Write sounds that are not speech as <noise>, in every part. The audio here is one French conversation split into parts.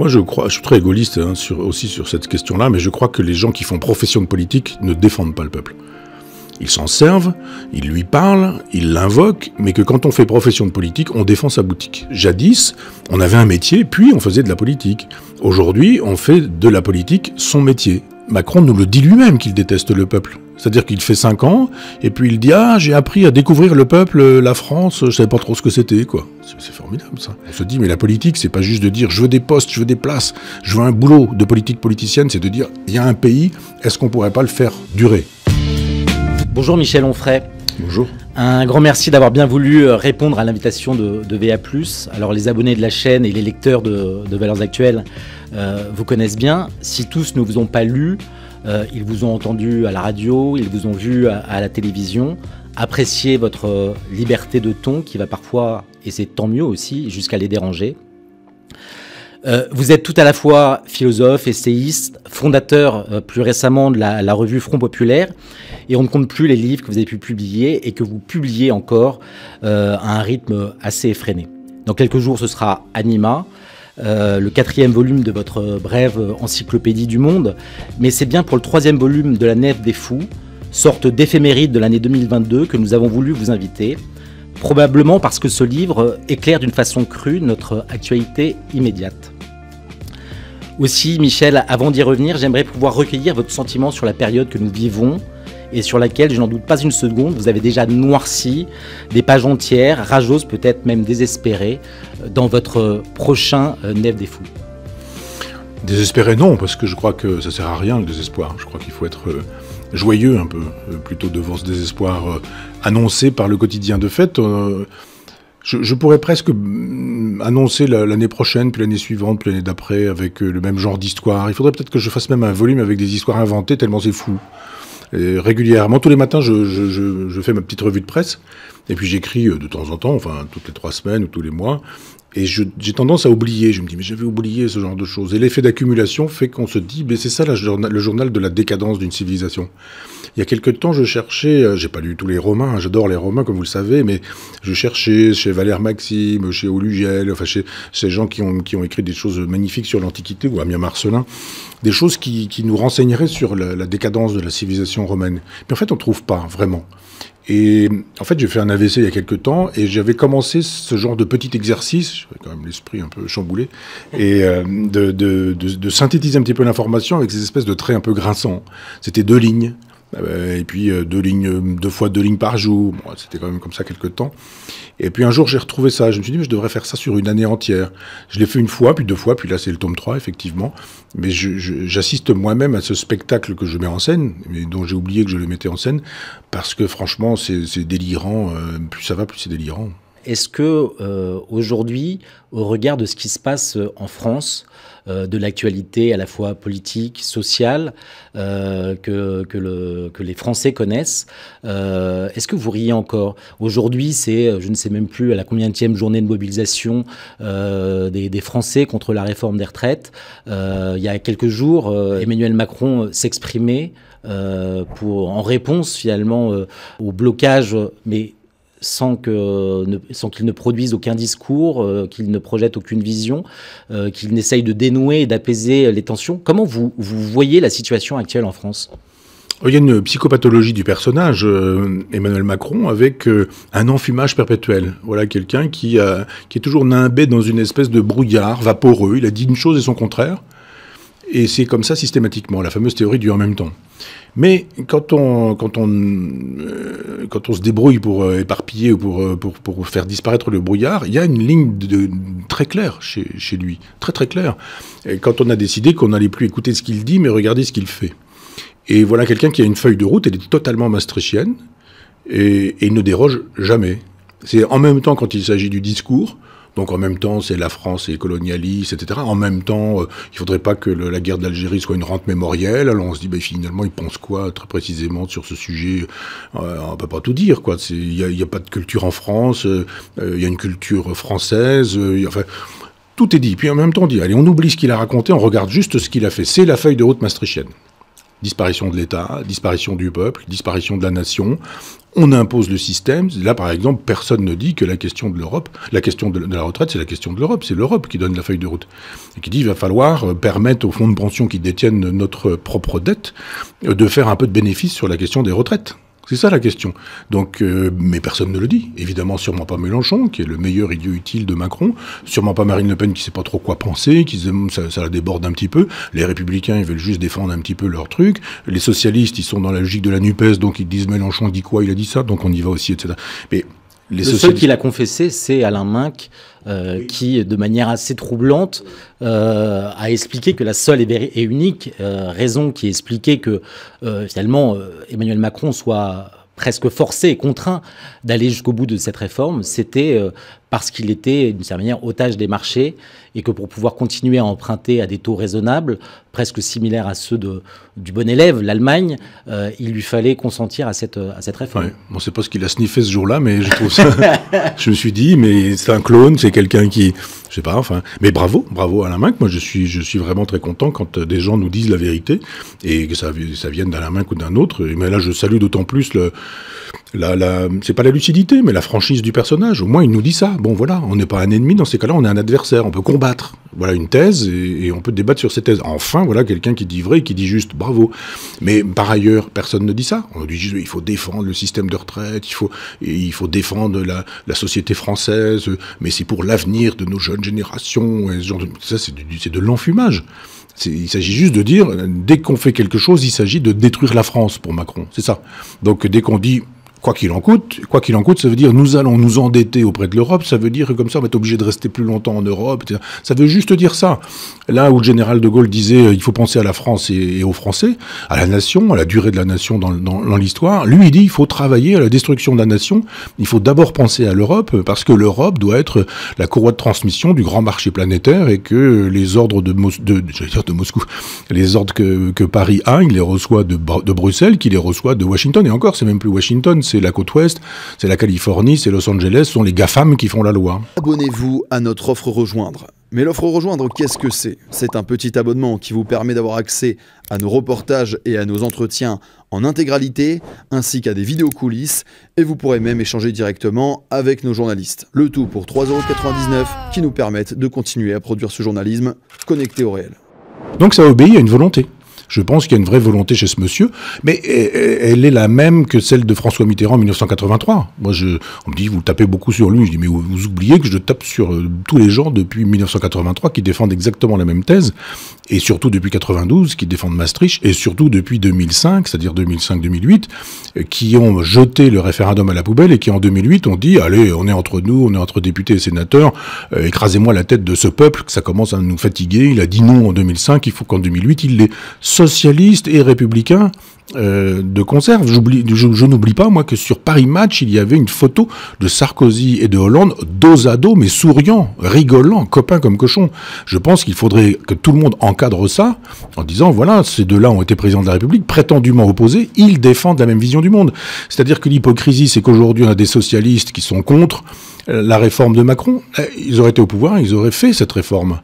Moi, je crois, je suis très égoïste hein, aussi sur cette question-là, mais je crois que les gens qui font profession de politique ne défendent pas le peuple. Ils s'en servent, ils lui parlent, ils l'invoquent, mais que quand on fait profession de politique, on défend sa boutique. Jadis, on avait un métier, puis on faisait de la politique. Aujourd'hui, on fait de la politique son métier. Macron nous le dit lui-même qu'il déteste le peuple. C'est-à-dire qu'il fait 5 ans, et puis il dit Ah, j'ai appris à découvrir le peuple, la France, je savais pas trop ce que c'était, quoi. C'est formidable, ça. On se dit, mais la politique, c'est pas juste de dire je veux des postes, je veux des places, je veux un boulot de politique politicienne, c'est de dire il y a un pays, est-ce qu'on pourrait pas le faire durer? Bonjour Michel Onfray. Bonjour. Un grand merci d'avoir bien voulu euh, répondre à l'invitation de, VA. Alors, les abonnés de la chaîne et les lecteurs de, Valeurs Actuelles euh, vous connaissent bien. Si tous ne vous ont pas lu, euh, ils vous ont entendu à la radio, ils vous ont vu à, la télévision. Appréciez votre liberté de ton qui va parfois, et c'est tant mieux aussi, jusqu'à les déranger. vous êtes tout à la fois philosophe, essayiste, fondateur plus récemment de la, revue Front Populaire et on ne compte plus les livres que vous avez pu publier et que vous publiez encore euh, à un rythme assez effréné. Dans quelques jours, ce sera Anima, euh, le quatrième volume de votre brève encyclopédie du monde, mais c'est bien pour le troisième volume de La Nef des Fous, sorte d'éphéméride de l'année 2022, que nous avons voulu vous inviter, probablement parce que ce livre éclaire d'une façon crue notre actualité immédiate. Aussi, Michel, avant d'y revenir, j'aimerais pouvoir recueillir votre sentiment sur la période que nous vivons, et sur laquelle, je n'en doute pas une seconde, vous avez déjà noirci des pages entières, rageuses, peut-être même désespérées, euh, dans votre prochain euh, Nef des Fous. Désespéré non, parce que je crois que ça sert à rien le désespoir. Je crois qu'il faut être euh, joyeux un peu, plutôt devant ce désespoir annoncé par le quotidien. De fait, je, pourrais presque mm, annoncer l'année prochaine, puis l'année suivante, puis l'année d'après, avec le même genre d'histoire. Il faudrait peut-être que je fasse même un volume avec des histoires inventées, tellement c'est fou régulièrement, tous les matins, je, fais ma petite revue de presse. Et puis j'écris euh, de temps en temps, enfin toutes les trois semaines ou tous les mois. Et j'ai tendance à oublier. Je me dis, mais j'avais oublié ce genre de choses. Et l'effet d'accumulation fait qu'on se dit, mais c'est ça le journal de la décadence d'une civilisation. Il y a quelque temps, je cherchais, euh, j'ai pas lu tous les Romains, hein, j'adore les Romains comme vous le savez, mais je cherchais chez Valère Maxime, chez Aulugiel, enfin chez ces gens qui ont, qui ont écrit des choses magnifiques sur l'Antiquité, ou Amien Marcelin, des choses qui, qui nous renseigneraient sur la, décadence de la civilisation romaine. Mais en fait, on trouve pas vraiment. Et en fait, j'ai fait un AVC il y a quelques temps et j'avais commencé ce genre de petit exercice, j'avais quand même l'esprit un peu chamboulé, et euh, de, de, de, synthétiser un petit peu l'information avec ces espèces de traits un peu grinçants. C'était deux lignes, et puis euh, deux lignes, deux fois deux lignes par jour. C'était quand même comme ça quelques temps. Et puis un jour, j'ai retrouvé ça. Je me suis dit, mais je devrais faire ça sur une année entière. Je l'ai fait une fois, puis deux fois, puis là, c'est le tome 3, effectivement. Mais j'assiste moi-même à ce spectacle que je mets en scène, mais dont j'ai oublié que je le mettais en scène, parce que franchement, c'est délirant. Euh, plus ça va, plus c'est délirant. Est-ce que aujourd'hui, au regard de ce qui se passe en France, euh, de l'actualité à la fois politique, sociale, euh, que, que, les Français connaissent. Euh, est-ce que vous riez encore? Aujourd'hui, c'est, je ne sais même plus, à la combienième journée de mobilisation des, Français contre la réforme des retraites. il y a quelques jours, Emmanuel Macron s'exprimait en réponse finalement au blocage, mais sans qu'il sans ne produise aucun discours, euh, qu'il ne projette aucune vision, euh, qu'il n'essaye de dénouer et d'apaiser les tensions. Comment vous, vous voyez la situation actuelle en France? Il y a une psychopathologie du personnage, euh, Emmanuel Macron, avec un enfumage perpétuel. Voilà quelqu'un qui, qui est toujours nimbé dans une espèce de brouillard vaporeux. Il a dit une chose et son contraire. Et c'est comme ça systématiquement, la fameuse théorie du en même temps. Mais quand on, quand on, euh, quand on se débrouille pour euh, éparpiller ou pour, euh, pour, pour, faire disparaître le brouillard, il y a une ligne de, très claire chez, lui, très très claire. Et quand on a décidé qu'on n'allait plus écouter ce qu'il dit, mais regarder ce qu'il fait. Et voilà quelqu'un qui a une feuille de route, elle est totalement maastrichtienne, et, et il ne déroge jamais. C'est en même temps quand il s'agit du discours, donc en même temps, c'est la France et colonialiste, etc. En même temps, euh, il faudrait pas que la guerre d'Algérie soit une rente mémorielle. Alors on se dit, ben, finalement, ils pensent quoi très précisément sur ce sujet? Euh, On peut pas tout dire, quoi. Il n'y a, pas de culture en France. Euh, il y a une culture française. tout est dit. Puis en même temps, on dit, allez, on oublie ce qu'il a raconté, on regarde juste ce qu'il a fait. C'est la feuille de route maastrichtienne disparition de l'État, disparition du peuple, disparition de la nation. On impose le système. Là, par exemple, personne ne dit que la question de l'Europe, la question de, la retraite, c'est la question de l'Europe. C'est l'Europe qui donne la feuille de route. Et qui dit qu'il va falloir euh, permettre aux fonds de pension qui détiennent notre propre dette euh, de faire un peu de bénéfice sur la question des retraites. C'est ça la question. Donc, euh, mais personne ne le dit. Évidemment, sûrement pas Mélenchon, qui est le meilleur idiot utile de Macron. Sûrement pas Marine Le Pen, qui sait pas trop quoi penser, qui ça, ça la déborde un petit peu. Les Républicains, ils veulent juste défendre un petit peu leur truc. Les socialistes, ils sont dans la logique de la Nupes, donc ils disent Mélenchon dit quoi, il a dit ça, donc on y va aussi, etc. Mais les le seul qui l'a confessé, c'est Alain Minck, euh, qui, de manière assez troublante, euh, a expliqué que la seule et, unique euh, raison qui expliquait que finalement Emmanuel Macron soit presque forcé et contraint d'aller jusqu'au bout de cette réforme, c'était parce qu'il était, d'une certaine manière, otage des marchés et que pour pouvoir continuer à emprunter à des taux raisonnables, presque similaires à ceux de, du bon élève, l'Allemagne, euh, il lui fallait consentir à cette, à cette réforme. Ouais. Bon, c'est pas ce qu'il a sniffé ce jour-là, mais je trouve ça. <laughs> je me suis dit, mais c'est un clone, c'est quelqu'un qui. Je sais pas, enfin. Mais bravo, bravo à la main. Moi, je suis, je suis vraiment très content quand des gens nous disent la vérité et que ça, ça vienne d'Alain main ou d'un autre. Mais là, je salue d'autant plus le. La, la, c'est pas la lucidité, mais la franchise du personnage. Au moins, il nous dit ça. Bon, voilà, on n'est pas un ennemi. Dans ces cas-là, on est un adversaire. On peut combattre. Voilà une thèse et, on peut débattre sur cette thèse. Enfin, voilà quelqu'un qui dit vrai, qui dit juste bravo. Mais par ailleurs, personne ne dit ça. On dit juste il faut défendre le système de retraite, il faut, défendre la, société française, mais c'est pour l'avenir de nos jeunes générations. Et ça, c'est de l'enfumage. Il s'agit juste de dire, dès qu'on fait quelque chose, il s'agit de détruire la France pour Macron. C'est ça. Donc dès qu'on dit quoi qu'il en coûte, quoi qu'il en coûte, ça veut dire nous allons nous endetter auprès de l'Europe, ça veut dire que comme ça on va être obligé de rester plus longtemps en Europe, ça veut juste dire ça. Là où le général de Gaulle disait euh, il faut penser à la France et, aux Français, à la nation, à la durée de la nation dans, l'histoire, lui il dit il faut travailler à la destruction de la nation, il faut d'abord penser à l'Europe parce que l'Europe doit être la courroie de transmission du grand marché planétaire et que les ordres de, Moscou, les ordres que, Paris a, il les reçoit de, de Bruxelles, qu'il les reçoit de Washington et encore c'est même plus Washington, c'est la côte ouest, c'est la Californie, c'est Los Angeles, ce sont les GAFAM qui font la loi. Abonnez-vous à notre offre rejoindre. Mais l'offre rejoindre, qu'est-ce que c'est? C'est un petit abonnement qui vous permet d'avoir accès à nos reportages et à nos entretiens en intégralité, ainsi qu'à des vidéos coulisses, et vous pourrez même échanger directement avec nos journalistes. Le tout pour 3,99€ qui nous permettent de continuer à produire ce journalisme connecté au réel. Donc ça obéit à une volonté. Je pense qu'il y a une vraie volonté chez ce monsieur, mais elle est la même que celle de François Mitterrand en 1983. Moi, on me dit, vous tapez beaucoup sur lui. Je dis, mais vous, oubliez que je tape sur euh, tous les gens depuis 1983 qui défendent exactement la même thèse, et surtout depuis 92 qui défendent Maastricht, et surtout depuis 2005, c'est-à-dire 2005-2008, euh, qui ont jeté le référendum à la poubelle et qui en 2008 ont dit, allez, on est entre nous, on est entre députés et sénateurs, euh, écrasez-moi la tête de ce peuple, que ça commence à nous fatiguer. Il a dit non en 2005, il faut qu'en 2008 il l'ait socialistes et républicains euh, de conserve. je, n'oublie pas, moi, que sur Paris Match, il y avait une photo de Sarkozy et de Hollande dos à dos, mais souriant, rigolant, copains comme cochons. Je pense qu'il faudrait que tout le monde encadre ça en disant, voilà, ces deux-là ont été présidents de la République, prétendument opposés, ils défendent la même vision du monde. C'est-à-dire que l'hypocrisie, c'est qu'aujourd'hui, on a des socialistes qui sont contre euh, la réforme de Macron. Euh, ils auraient été au pouvoir, ils auraient fait cette réforme.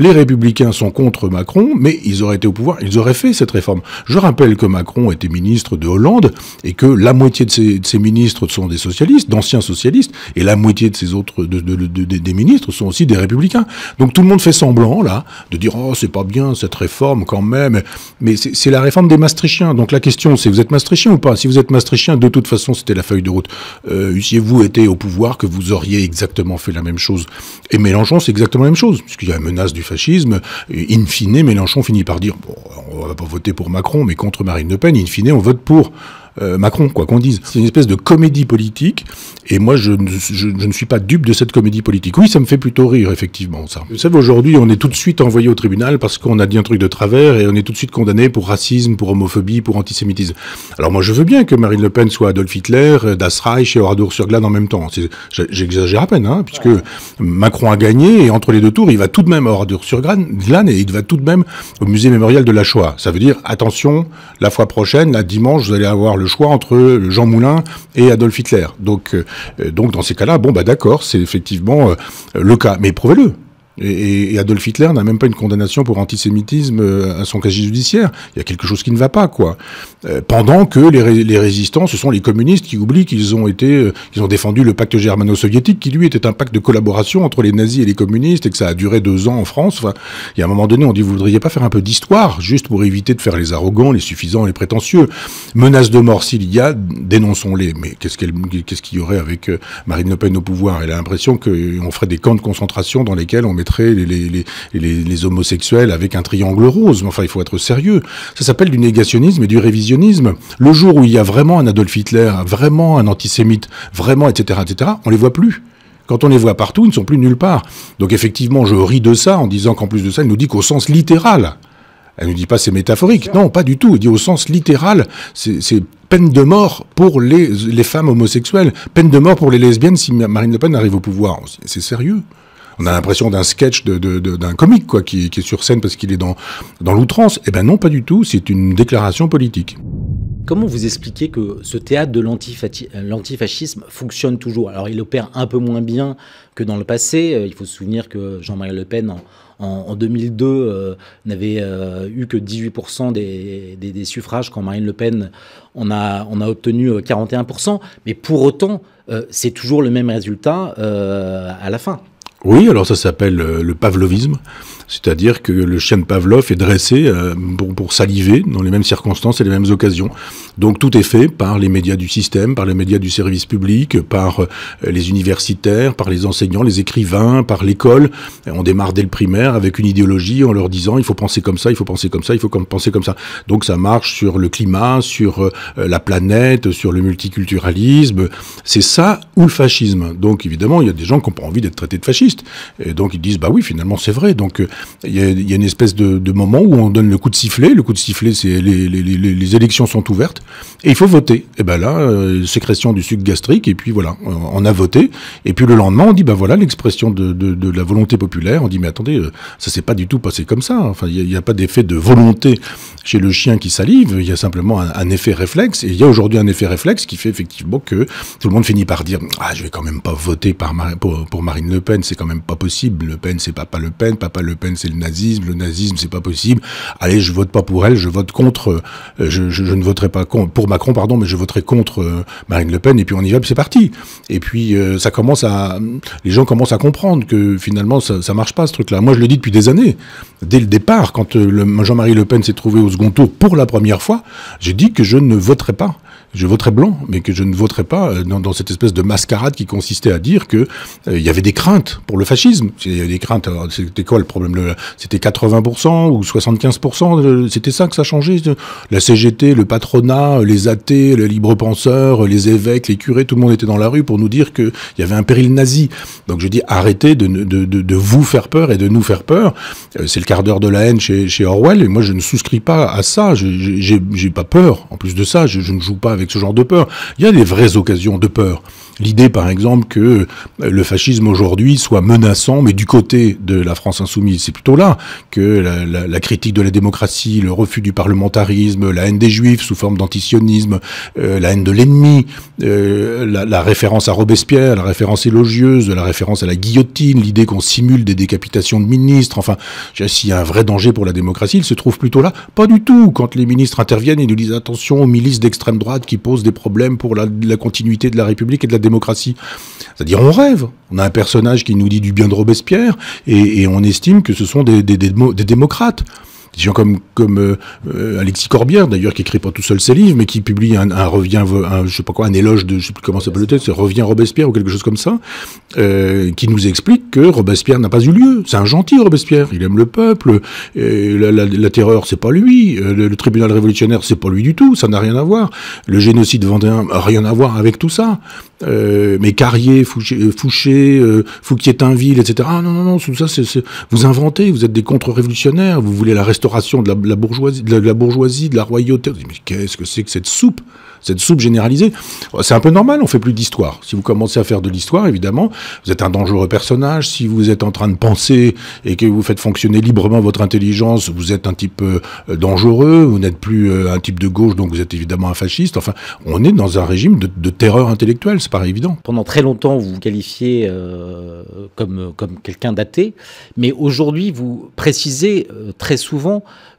Les républicains sont contre Macron, mais ils auraient été au pouvoir, ils auraient fait cette réforme. Je rappelle que Macron était ministre de Hollande et que la moitié de ses, ministres sont des socialistes, d'anciens socialistes, et la moitié de ses autres des ministres sont aussi des républicains. Donc tout le monde fait semblant là de dire oh c'est pas bien cette réforme quand même, mais c'est la réforme des Maastrichtiens. Donc la question c'est vous êtes Maastrichtien ou pas? Si vous êtes Maastrichtien, de toute façon c'était la feuille de route. Eussiez-vous été au pouvoir que vous auriez exactement fait la même chose Et Mélenchon c'est exactement la même chose puisqu'il y a la menace du fascisme. in fine, Mélenchon finit par dire bon, on va pas voter pour Macron, mais contre Marine Le Pen. In fine, on vote pour euh, Macron, quoi qu'on dise. C'est une espèce de comédie politique, et moi, je, ne suis pas dupe de cette comédie politique. Oui, ça me fait plutôt rire, effectivement, ça. Vous savez, aujourd'hui, on est tout de suite envoyé au tribunal parce qu'on a dit un truc de travers, et on est tout de suite condamné pour racisme, pour homophobie, pour antisémitisme. Alors moi, je veux bien que Marine Le Pen soit Adolf Hitler, Das Reich et Oradour-sur-Glane en même temps. J'exagère à peine, hein, puisque Macron a gagné, et entre les deux tours, il va tout de même à Oradour-sur-Glane, et il va tout de même au musée mémorial de la Shoah. Ça veut dire, attention, la fois prochaine, la dimanche, vous allez avoir le choix entre Jean Moulin et Adolf Hitler. Donc, euh, donc dans ces cas-là, bon bah d'accord, c'est effectivement euh, le cas. Mais prouvez-le. Et, Adolf Hitler n'a même pas une condamnation pour antisémitisme euh, à son casier judiciaire. Il y a quelque chose qui ne va pas, quoi. Euh, pendant que les, résistants, ce sont les communistes qui oublient qu'ils ont été, euh, ont défendu le pacte germano-soviétique, qui lui était un pacte de collaboration entre les nazis et les communistes, et que ça a duré deux ans en France. Enfin, il y a un moment donné, on dit, vous voudriez pas faire un peu d'histoire, juste pour éviter de faire les arrogants, les suffisants, les prétentieux. Menace de mort s'il y a, dénonçons-les. Mais qu'est-ce qu'il y aurait avec Marine Le Pen au pouvoir? Elle a l'impression qu'on ferait des camps de concentration dans lesquels on mettrait les, homosexuels avec un triangle rose. Mais enfin, il faut être sérieux. Ça s'appelle du négationnisme et du révisionnisme. Le jour où il y a vraiment un Adolf Hitler, vraiment un antisémite, vraiment, etc., etc., on les voit plus. Quand on les voit partout, ils ne sont plus nulle part. Donc effectivement, je ris de ça en disant qu'en plus de ça, il nous dit qu'au sens littéral, elle ne dit pas c'est métaphorique. Non, pas du tout. Elle dit au sens littéral, c'est peine de mort pour les, les, femmes homosexuelles, peine de mort pour les lesbiennes si Marine Le Pen arrive au pouvoir. C'est sérieux on a l'impression d'un sketch d'un comique quoi, qui, est sur scène parce qu'il est dans, l'outrance. Eh ben non, pas du tout. C'est une déclaration politique. Comment vous expliquez que ce théâtre de l'antifascisme fonctionne toujours? Alors il opère un peu moins bien que dans le passé. Euh, il faut se souvenir que Jean-Marie Le Pen, en, 2002, euh, n'avait euh, eu que 18% des, des, suffrages, quand Marine Le Pen en a, on a obtenu 41%. Mais pour autant, c'est toujours le même résultat à la fin. Oui, alors ça s'appelle le pavlovisme. C'est-à-dire que le chien de Pavlov est dressé euh, pour, saliver dans les mêmes circonstances et les mêmes occasions. Donc tout est fait par les médias du système, par les médias du service public, par euh, les universitaires, par les enseignants, les écrivains, par l'école. On démarre dès le primaire avec une idéologie en leur disant il faut penser comme ça, il faut penser comme ça, il faut penser comme ça. Donc ça marche sur le climat, sur euh, la planète, sur le multiculturalisme. C'est ça ou le fascisme. Donc évidemment, il y a des gens qui n'ont pas envie d'être traités de fascistes. Et donc ils disent bah oui, finalement c'est vrai. Donc il y, a, une espèce de, moment où on donne le coup de sifflet. Le coup de sifflet, c'est les, les, élections sont ouvertes et il faut voter. Et ben là, euh, sécrétion du sucre gastrique et puis voilà, on a voté. Et puis le lendemain, on dit ben voilà l'expression de, la volonté populaire. On dit mais attendez, euh, ça s'est pas du tout passé comme ça. Enfin, il n'y a, pas d'effet de volonté chez le chien qui salive. Il y a simplement un, effet réflexe. Et il y a aujourd'hui un effet réflexe qui fait effectivement que tout le monde finit par dire ah je vais quand même pas voter pour, pour Marine Le Pen. C'est quand même pas possible. Le Pen, c'est papa Le Pen. Papa Le Pen, c'est le nazisme, le nazisme, c'est pas possible. Allez, je vote pas pour elle, je vote contre, euh, je, ne voterai pas pour Macron, pardon, mais je voterai contre euh, Marine Le Pen, et puis on y va, c'est parti. Et puis euh, ça commence à, les gens commencent à comprendre que finalement ça, ça marche pas ce truc-là. Moi, je le dis depuis des années. Dès le départ, quand Jean-Marie Le Pen s'est trouvé au second tour pour la première fois, j'ai dit que je ne voterai pas je voterai blanc, mais que je ne voterai pas euh, dans, cette espèce de mascarade qui consistait à dire que euh, il y avait des craintes pour le fascisme. Il y avait des craintes. C'était quoi le problème C'était 80% ou 75% euh, C'était ça que ça changeait La CGT, le patronat, les athées, les libres penseurs, les évêques, les curés, tout le monde était dans la rue pour nous dire qu'il y avait un péril nazi. Donc je dis arrêtez de, vous faire peur et de nous faire peur. C'est le quart d'heure de la haine chez, Orwell et moi je ne souscris pas à ça. J'ai pas peur. En plus de ça, je, je ne joue pas avec ce genre de peur. Il y a des vraies occasions de peur. L'idée, par exemple, que le fascisme aujourd'hui soit menaçant, mais du côté de la France insoumise, c'est plutôt là que la, critique de la démocratie, le refus du parlementarisme, la haine des juifs sous forme d'antisionisme, euh, la haine de l'ennemi, euh, la, référence à Robespierre, la référence élogieuse, la référence à la guillotine, l'idée qu'on simule des décapitations de ministres, enfin, s'il y a un vrai danger pour la démocratie, il se trouve plutôt là. Pas du tout. Quand les ministres interviennent, ils nous disent attention aux milices d'extrême droite qui posent des problèmes pour la continuité de la République et de la démocratie C'est-à-dire on rêve. On a un personnage qui nous dit du bien de Robespierre et, on estime que ce sont des démocrates des gens comme comme euh, euh, Alexis Corbière d'ailleurs qui écrit pas tout seul ses livres mais qui publie un, revient un, je sais pas quoi un éloge de je sais plus comment s'appelle le texte revient Robespierre ou quelque chose comme ça euh, qui nous explique que Robespierre n'a pas eu lieu. C'est un gentil Robespierre. Il aime le peuple. La, la, la, terreur c'est pas lui. Le, tribunal révolutionnaire c'est pas lui du tout. Ça n'a rien à voir. Le génocide vendéen rien à voir avec tout ça. Mais Carrier, Fouché, Fouquier-Tinville, etc. Ah non, non, non, tout ça, c'est, vous inventez, vous êtes des contre-révolutionnaires, vous voulez la de la, bourgeoisie, de la, bourgeoisie, de la royauté. Mais qu'est-ce que c'est que cette soupe? Cette soupe généralisée? C'est un peu normal, on fait plus d'histoire. Si vous commencez à faire de l'histoire, évidemment, vous êtes un dangereux personnage. Si vous êtes en train de penser et que vous faites fonctionner librement votre intelligence, vous êtes un type euh, dangereux, vous n'êtes plus euh, un type de gauche, donc vous êtes évidemment un fasciste. Enfin, on est dans un régime de, terreur intellectuelle, c'est pas évident. Pendant très longtemps, vous vous qualifiez euh, comme, comme quelqu'un d'athée, mais aujourd'hui, vous précisez très souvent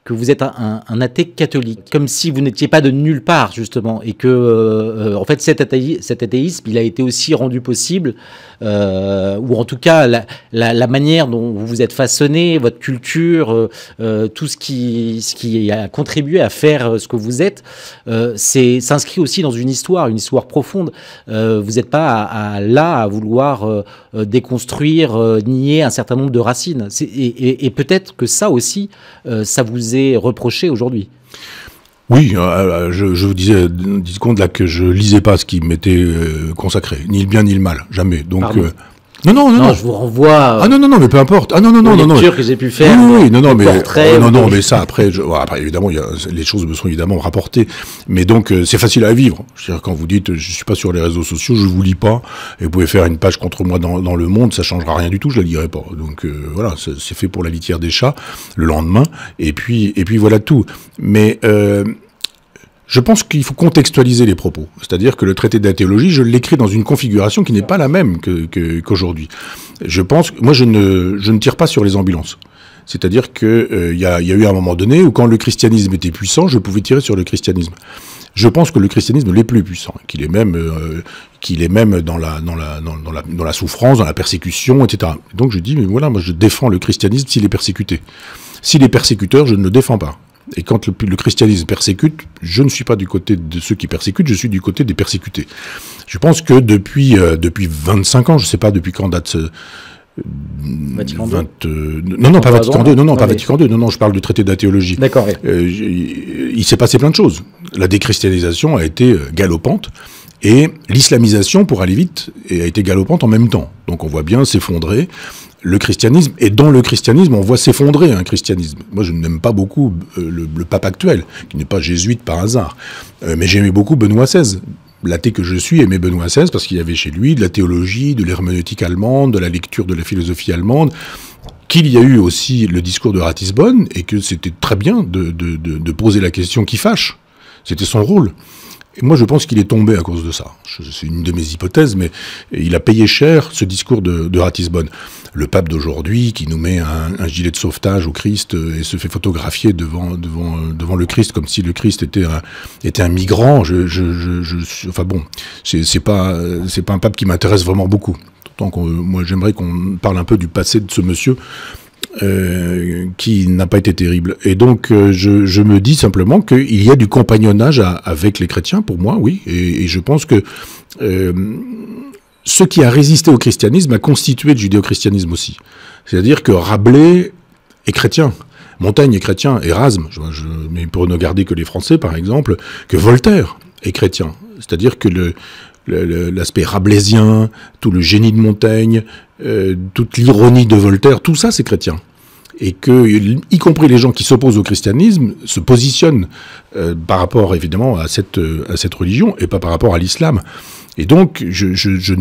que vous êtes un, athée catholique, comme si vous n'étiez pas de nulle part justement, et que euh, en fait cet, athéisme, il a été aussi rendu possible, euh, ou en tout cas la, manière dont vous vous êtes façonné, votre culture, euh, tout ce qui, a contribué à faire ce que vous êtes, c'est s'inscrit aussi dans une histoire, une histoire profonde. vous n'êtes pas là à vouloir déconstruire, nier un certain nombre de racines, et, et, et peut-être que ça aussi, ça vous reproché aujourd'hui. Oui, euh, euh, je, vous disais, compte là que je lisais pas ce qui m'était euh, consacré, ni le bien ni le mal, jamais. Donc, non, non, non, non. Je vous renvoie. Ah non, non, non, mais peu importe. Ah non, non, non, non, non. que j'ai pu faire. Oui, oui, non, non, mais portrait, non, non, mais ça après, je, après évidemment, il y a, les choses me sont évidemment rapportées, mais donc c'est facile à vivre. C'est-à-dire quand vous dites, je suis pas sur les réseaux sociaux, je vous lis pas, et vous pouvez faire une page contre moi dans, dans le Monde, ça changera rien du tout, je la lirai pas. Donc voilà, c'est fait pour la litière des chats le lendemain, et puis et puis voilà tout. Mais euh, je pense qu'il faut contextualiser les propos. C'est-à-dire que le traité d'athéologie, je l'écris dans une configuration qui n'est pas la même qu'aujourd'hui. Je pense, moi, je ne, tire pas sur les ambulances. C'est-à-dire qu'il euh, y, a, eu un moment donné où quand le christianisme était puissant, je pouvais tirer sur le christianisme. Je pense que le christianisme l'est plus puissant, qu'il est même, euh, la, la, dans, la, dans la souffrance, dans la persécution, etc. Donc je dis, mais voilà, moi je défends le christianisme s'il est persécuté. S'il est persécuteur, je ne le défends pas. Et quand le, christianisme persécute, je ne suis pas du côté de ceux qui persécutent, je suis du côté des persécutés. Je pense que depuis, euh, depuis 25 ans, je ne sais pas depuis quand date... Euh, Vatican euh, non, non, pas Vatican II, non, non, pas Vatican II, non, non, je parle du traité d'athéologie. D'accord. il s'est passé plein de choses. La déchristianisation a été galopante. Et l'islamisation, pour aller vite, a été galopante en même temps. Donc on voit bien s'effondrer le christianisme, et dans le christianisme, on voit s'effondrer un christianisme. Moi, je n'aime pas beaucoup euh, le, pape actuel, qui n'est pas jésuite par hasard, euh, mais j'aimais beaucoup Benoît XVI. L'athée que je suis aimait Benoît XVI parce qu'il y avait chez lui de la théologie, de l'herméneutique allemande, de la lecture de la philosophie allemande, qu'il y a eu aussi le discours de Ratisbonne, et que c'était très bien de poser la question qui fâche. C'était son rôle. Et moi, je pense qu'il est tombé à cause de ça. C'est une de mes hypothèses, mais il a payé cher ce discours de, Ratisbonne. Le pape d'aujourd'hui, qui nous met un, gilet de sauvetage au Christ euh, et se fait photographier devant, devant, euh, devant le Christ comme si le Christ était un, était un migrant. Je, je, enfin bon, c'est pas, pas un pape qui m'intéresse vraiment beaucoup. Tant moi, j'aimerais qu'on parle un peu du passé de ce monsieur euh, qui n'a pas été terrible. Et donc, euh, je, me dis simplement qu'il y a du compagnonnage avec les chrétiens, pour moi, oui. Et, je pense que euh, ce qui a résisté au christianisme a constitué le judéo-christianisme aussi. C'est-à-dire que Rabelais est chrétien. Montaigne est chrétien, Erasme, mais pour ne garder que les Français par exemple, que Voltaire est chrétien. C'est-à-dire que le, l'aspect rabelaisien, tout le génie de Montaigne, euh, toute l'ironie de Voltaire, tout ça c'est chrétien. Et que, y compris les gens qui s'opposent au christianisme, se positionnent euh, par rapport évidemment à cette, à cette religion et pas par rapport à l'islam. Et donc, je, je, je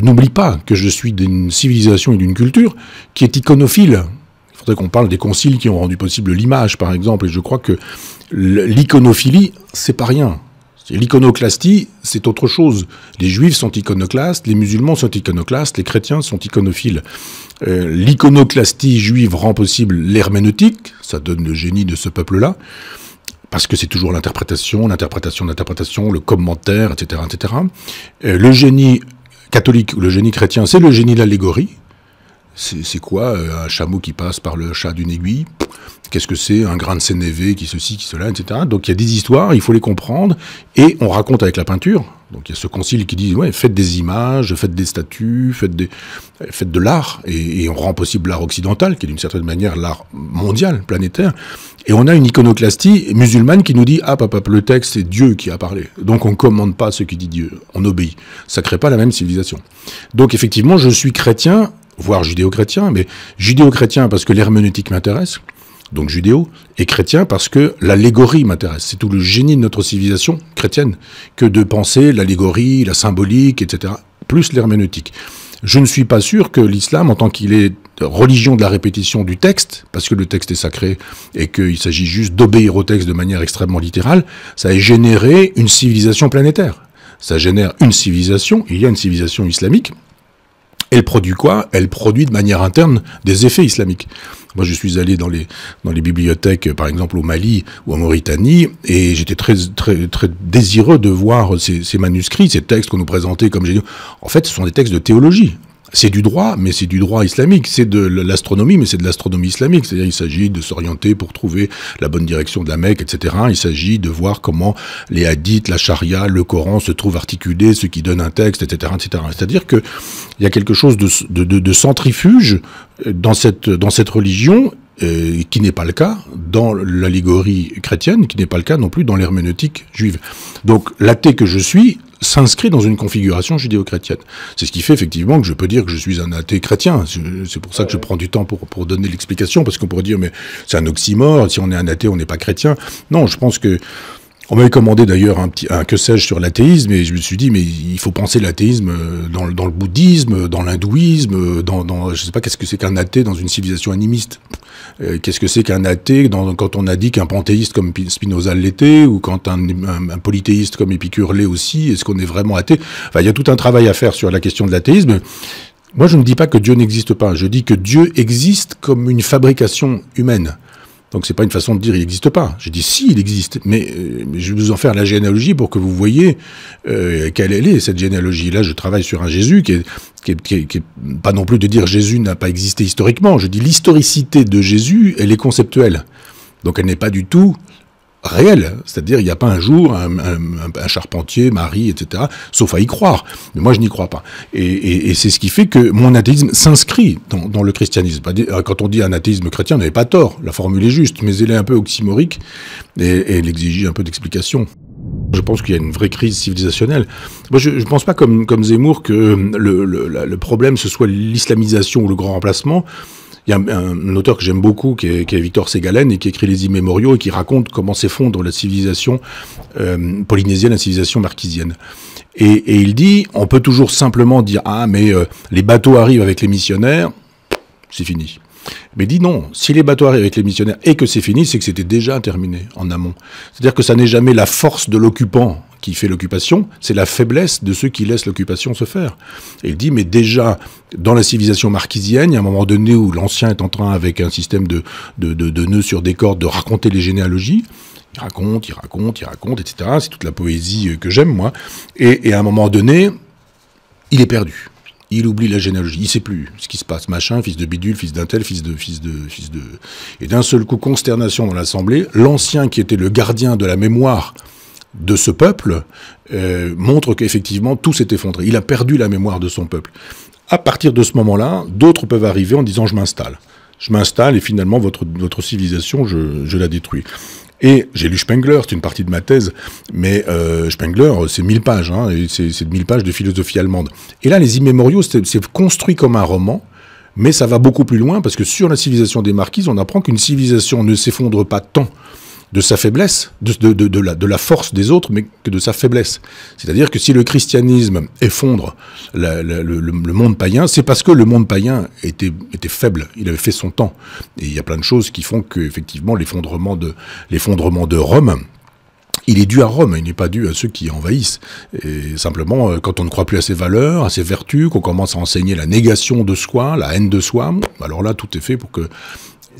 n'oublie pas que je suis d'une civilisation et d'une culture qui est iconophile. Il faudrait qu'on parle des conciles qui ont rendu possible l'image, par exemple. Et je crois que l'iconophilie, c'est pas rien. L'iconoclastie, c'est autre chose. Les juifs sont iconoclastes, les musulmans sont iconoclastes, les chrétiens sont iconophiles. Euh, l'iconoclastie juive rend possible l'herméneutique, ça donne le génie de ce peuple-là, parce que c'est toujours l'interprétation, l'interprétation, l'interprétation, le commentaire, etc. etc. Euh, le génie catholique ou le génie chrétien, c'est le génie de l'allégorie. C'est quoi euh, un chameau qui passe par le chat d'une aiguille? Qu'est-ce que c'est? Un grain de sénévé qui ceci, qui cela, etc. Donc il y a des histoires, il faut les comprendre, et on raconte avec la peinture. Donc il y a ce concile qui dit ouais, faites des images, faites des statues, faites des, faites de l'art, et, on rend possible l'art occidental, qui est d'une certaine manière l'art mondial, planétaire. Et on a une iconoclastie musulmane qui nous dit ah papa, le texte c'est Dieu qui a parlé, donc on commande pas ce qui dit Dieu, on obéit. Ça crée pas la même civilisation. Donc effectivement, je suis chrétien, voire judéo-chrétien, mais judéo-chrétien parce que l'herméneutique m'intéresse donc judéo, et chrétien parce que l'allégorie m'intéresse. C'est tout le génie de notre civilisation chrétienne que de penser l'allégorie, la symbolique, etc., plus l'herméneutique. Je ne suis pas sûr que l'islam, en tant qu'il est religion de la répétition du texte, parce que le texte est sacré et qu'il s'agit juste d'obéir au texte de manière extrêmement littérale, ça ait généré une civilisation planétaire. Ça génère une civilisation, il y a une civilisation islamique, elle produit quoi? Elle produit de manière interne des effets islamiques. Moi, je suis allé dans les, dans les bibliothèques, par exemple au Mali ou en Mauritanie, et j'étais très, très, très désireux de voir ces, ces manuscrits, ces textes qu'on nous présentait comme géniaux. En fait, ce sont des textes de théologie. C'est du droit, mais c'est du droit islamique. C'est de l'astronomie, mais c'est de l'astronomie islamique. C'est-à-dire, il s'agit de s'orienter pour trouver la bonne direction de la Mecque, etc. Il s'agit de voir comment les hadiths, la charia, le Coran se trouvent articulés, ce qui donne un texte, etc., etc. C'est-à-dire que il y a quelque chose de, centrifuge dans cette, dans cette religion euh, qui n'est pas le cas dans l'allégorie chrétienne, qui n'est pas le cas non plus dans l'herméneutique juive. Donc l'athée que je suis s'inscrit dans une configuration judéo-chrétienne. C'est ce qui fait effectivement que je peux dire que je suis un athée chrétien. C'est pour ça que je prends du temps pour, pour donner l'explication, parce qu'on pourrait dire, mais c'est un oxymore, si on est un athée, on n'est pas chrétien. Non, je pense que on m'avait commandé d'ailleurs un petit un que sais-je sur l'athéisme et je me suis dit mais il faut penser l'athéisme euh, dans, dans, le bouddhisme, dans l'hindouisme, dans, dans je sais pas qu'est-ce que c'est qu'un athée dans une civilisation animiste? Euh, qu'est-ce que c'est qu'un athée quand on a dit qu'un panthéiste comme Spinoza l'était ou quand un, un, polythéiste comme Épicure l'est aussi, est-ce qu'on est vraiment athée? Enfin, il y a tout un travail à faire sur la question de l'athéisme. Moi, je ne dis pas que Dieu n'existe pas. Je dis que Dieu existe comme une fabrication humaine. Donc c'est pas une façon de dire il n'existe pas. J'ai dit si il existe, mais, euh, je vais vous en faire la généalogie pour que vous voyez euh, quelle elle est cette généalogie. Là, je travaille sur un Jésus qui qui est pas non plus de dire Jésus n'a pas existé historiquement. Je dis l'historicité de Jésus, elle est conceptuelle. Donc elle n'est pas du tout réel. C'est-à-dire, il n'y a pas un jour un, un, charpentier, Marie, etc., sauf à y croire. Mais moi, je n'y crois pas. Et, c'est ce qui fait que mon athéisme s'inscrit dans, le christianisme. Quand on dit un athéisme chrétien, on n'avait pas tort. La formule est juste, mais elle est un peu oxymorique et, elle exige un peu d'explication. Je pense qu'il y a une vraie crise civilisationnelle. Moi, je ne pense pas comme, Zemmour que le, le problème, ce soit l'islamisation ou le grand remplacement. Il y a un, auteur que j'aime beaucoup, qui est, Victor Ségalen, et qui écrit Les Immémoriaux, et qui raconte comment s'effondre la civilisation euh, polynésienne, la civilisation marquisienne. Et, et, il dit, on peut toujours simplement dire, ah, mais euh, les bateaux arrivent avec les missionnaires, c'est fini. Mais dit non, si les bateaux arrivent avec les missionnaires et que c'est fini, c'est que c'était déjà terminé en amont. C'est-à-dire que ça n'est jamais la force de l'occupant qui fait l'occupation, c'est la faiblesse de ceux qui laissent l'occupation se faire. Et il dit, mais déjà, dans la civilisation marquisienne, il y a un moment donné où l'ancien est en train, avec un système de, de, de, nœuds sur des cordes, de raconter les généalogies, il raconte, il raconte, il raconte, etc. C'est toute la poésie que j'aime, moi. Et, à un moment donné, il est perdu il oublie la généalogie, il sait plus ce qui se passe, machin, fils de bidule, fils d'un tel, fils de, fils de, fils de. Et d'un seul coup, consternation dans l'assemblée, l'ancien qui était le gardien de la mémoire de ce peuple euh, montre qu'effectivement tout s'est effondré. Il a perdu la mémoire de son peuple. À partir de ce moment-là, d'autres peuvent arriver en disant je m'installe. Je m'installe et finalement votre, votre civilisation, je, je la détruis. Et j'ai lu Spengler, c'est une partie de ma thèse, mais euh, Spengler, c'est 1000 pages, hein, c'est 1000 pages de philosophie allemande. Et là, les immémoriaux, c'est construit comme un roman, mais ça va beaucoup plus loin, parce que sur la civilisation des marquises, on apprend qu'une civilisation ne s'effondre pas tant de sa faiblesse, de, de, de, la, de la force des autres, mais que de sa faiblesse. C'est-à-dire que si le christianisme effondre le, le, monde païen, c'est parce que le monde païen était, était faible, il avait fait son temps. Et il y a plein de choses qui font que, effectivement, l'effondrement de, l'effondrement de Rome, il est dû à Rome, il n'est pas dû à ceux qui envahissent. Et simplement, euh, quand on ne croit plus à ses valeurs, à ses vertus, qu'on commence à enseigner la négation de soi, la haine de soi, alors là, tout est fait pour que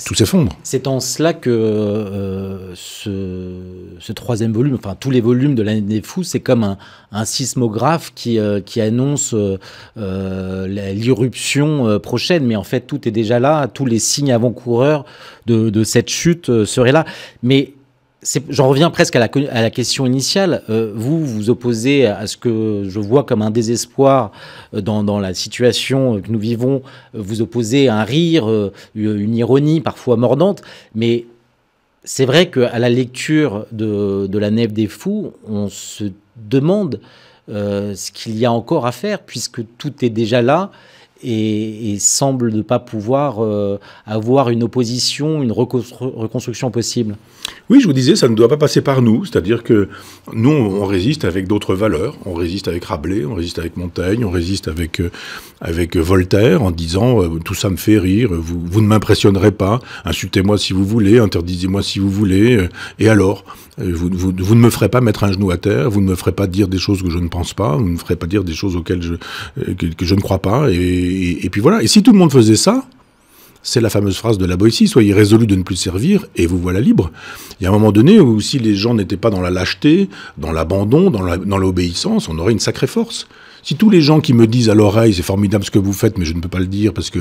tout s'effondre. C'est en cela que euh, ce, troisième volume, enfin tous les volumes de l'année des fous, c'est comme un, sismographe qui, euh, annonce euh, l'irruption prochaine, mais en fait tout est déjà là, tous les signes avant-coureurs de, de, cette chute seraient là. Mais j'en reviens presque à la, question initiale. Euh, vous vous opposez à ce que je vois comme un désespoir euh, dans, la situation que nous vivons. Vous opposez à un rire, euh, une ironie parfois mordante, mais c'est vrai qu'à la lecture de, la Nef des Fous, on se demande euh, ce qu'il y a encore à faire puisque tout est déjà là et, semble ne pas pouvoir euh, avoir une opposition, une reconstruction possible. Oui, je vous disais, ça ne doit pas passer par nous, c'est-à-dire que nous, on résiste avec d'autres valeurs, on résiste avec Rabelais, on résiste avec Montaigne, on résiste avec, euh, avec Voltaire en disant euh, tout ça me fait rire, vous, vous ne m'impressionnerez pas, insultez-moi si vous voulez, interdisez-moi si vous voulez, et alors vous, vous, vous, ne me ferez pas mettre un genou à terre, vous ne me ferez pas dire des choses que je ne pense pas, vous ne me ferez pas dire des choses auxquelles je, que, je ne crois pas, et et, puis voilà. Et si tout le monde faisait ça, c'est la fameuse phrase de la Boétie, soyez résolus de ne plus servir et vous voilà libre. Il y a un moment donné où si les gens n'étaient pas dans la lâcheté, dans l'abandon, dans l'obéissance, on aurait une sacrée force. Si tous les gens qui me disent à l'oreille, c'est formidable ce que vous faites, mais je ne peux pas le dire parce que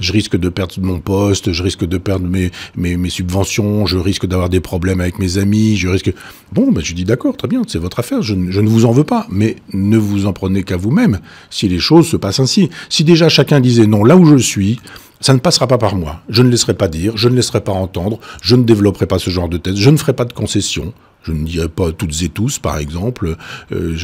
je risque de perdre mon poste, je risque de perdre mes, subventions, je risque d'avoir des problèmes avec mes amis, je risque... Bon, ben, je dis d'accord, très bien, c'est votre affaire, je, je, ne vous en veux pas, mais ne vous en prenez qu'à vous-même si les choses se passent ainsi. Si déjà chacun disait non, là où je suis, ça ne passera pas par moi. Je ne laisserai pas dire, je ne laisserai pas entendre, je ne développerai pas ce genre de thèse, je ne ferai pas de concessions. Je ne dirais pas toutes et tous, par exemple. Euh,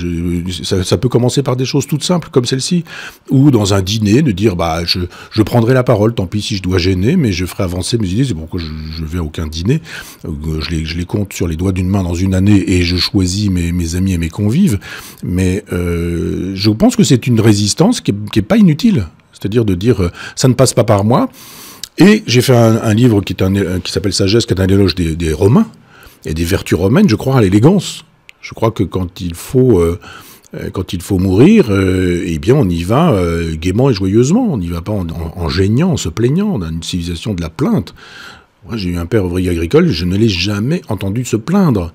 ça, peut commencer par des choses toutes simples comme celle-ci. Ou dans un dîner, de dire bah, je, prendrai la parole, tant pis si je dois gêner, mais je ferai avancer mes idées. C'est pourquoi je, je vais à aucun dîner. Euh, je les, compte sur les doigts d'une main dans une année et je choisis mes, amis et mes convives. Mais euh, je pense que c'est une résistance qui n'est pas inutile. C'est-à-dire de dire ça ne passe pas par moi. Et j'ai fait un, livre qui, s'appelle Sagesse, qui est un éloge des Romains et des vertus romaines, je crois à l'élégance. Je crois que quand il faut, euh, euh, quand il faut mourir, euh, eh bien, on y va gaiement et joyeusement. On n'y va pas en, en, gênant, en se plaignant. On a une civilisation de la plainte. Moi, j'ai eu un père ouvrier agricole, je ne l'ai jamais entendu se plaindre.